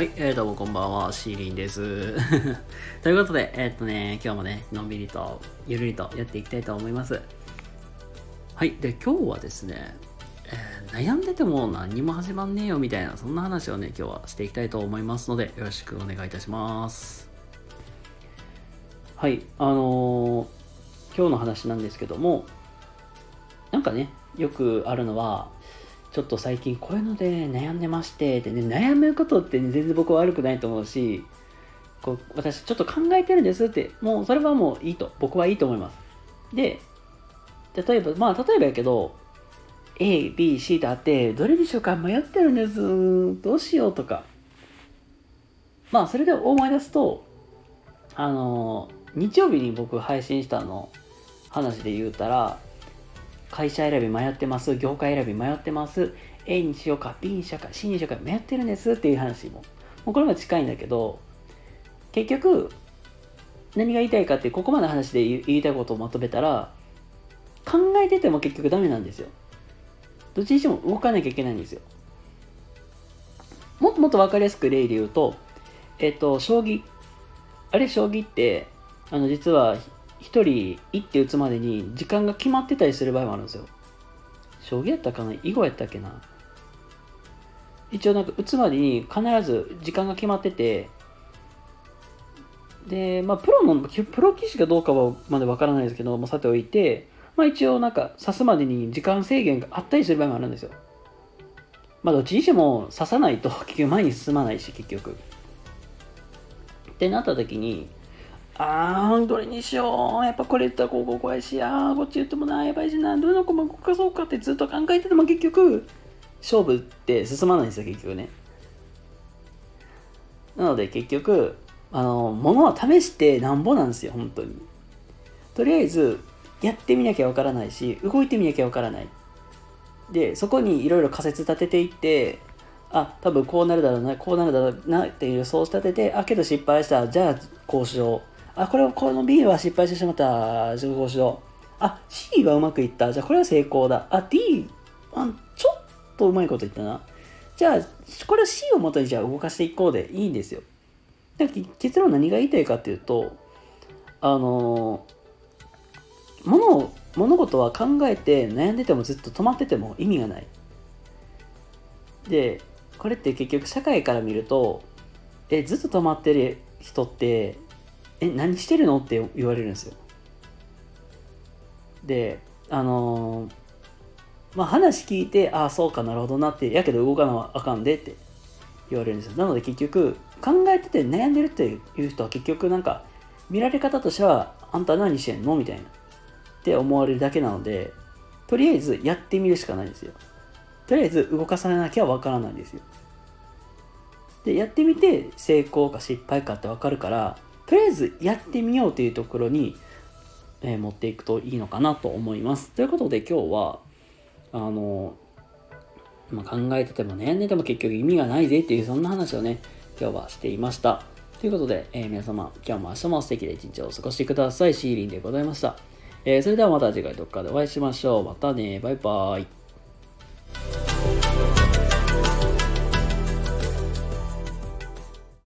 はい、えー、どうもこんばんは、シーリンです。ということで、えーっとね、今日もね、のんびりと、ゆるりとやっていきたいと思います。はい、で、今日はですね、えー悩んでても何も始まんねえよみたいな、そんな話をね、今日はしていきたいと思いますので、よろしくお願いいたします。はい、あのー今日の話なんですけども、なんかね、よくあるのは、ちょっと最近こういうので悩んでまして、でね、悩むことって、ね、全然僕は悪くないと思うし、こう私ちょっと考えてるんですって、もうそれはもういいと、僕はいいと思います。で、例えば、まあ例えばやけど、A、B、C とあって、どれにしようか迷ってるんです。どうしようとか。まあそれで思い出すと、あの、日曜日に僕配信したの話で言うたら、会社選び迷ってます、業界選び迷ってます、A にしようか、B にしようか、C にしようか、迷ってるんですっていう話も。もうこれも近いんだけど、結局、何が言いたいかって、ここまで話で言いたいことをまとめたら、考えてても結局ダメなんですよ。どっちにしても動かなきゃいけないんですよ。もっともっと分かりやすく例で言うと、えっ、と、将棋。あれ、将棋って、あの、実は、一人一手打つまでに時間が決まってたりする場合もあるんですよ。将棋やったかな囲碁やったっけな一応なんか打つまでに必ず時間が決まってて、で、まあプロの、プロ棋士かどうかはまでわからないですけど、まあ、さておいて、まあ一応なんか指すまでに時間制限があったりする場合もあるんですよ。まあどっちにしても指さないと結局前に進まないし、結局。ってなった時に、あー、どれにしよう。やっぱこれ言ったらこうこうこうやし、あー、こっち言ってもな、やばいしな、どの子も動かそうかってずっと考えてても結局、勝負って進まないんですよ、結局ね。なので結局、あの、物は試してなんぼなんですよ、本当に。とりあえず、やってみなきゃわからないし、動いてみなきゃわからない。で、そこにいろいろ仮説立てていって、あ、多分こうなるだろうな、こうなるだろうなっていう予想を立てて、あ、けど失敗した、じゃあこうしよう。あ、これこの B は失敗してしまった、じゃあこうしよう。あ、C はうまくいった、じゃあこれは成功だ。あ、D、あちょっとうまいこと言ったな。じゃあ、これは C をもとにじゃあ動かしていこうでいいんですよ。だ結論何が言いたいかっていうと、あの物を物事は考えて悩んでてもずっと止まってても意味がない。で、これって結局社会から見ると、え、ずっと止まってる人って、え、何してるの？って言われるんですよ。で、あのーまあ話聞いて、ああ、そうかなるほどなって、やけど動かなあかんでって言われるんですよ。なので結局、考えてて悩んでるっていう人は結局なんか、見られ方としては、あんた何してんの？みたいな。って思われるだけなので、とりあえずやってみるしかないんですよ。とりあえず動かさなきゃわからないんですよ。で、やってみて成功か失敗かってわかるから、とりあえずやってみようというところに、えー持っていくといいのかなと思います。ということで今日は、あの、まあ、考えてても悩んでても結局意味がないぜっていうそんな話をね、今日はしていました。ということで、えー皆様、今日も明日も素敵な一日をお過ごしください。シーリンでございました。えーそれではまた次回どっかでお会いしましょう。またね。バイバーイ。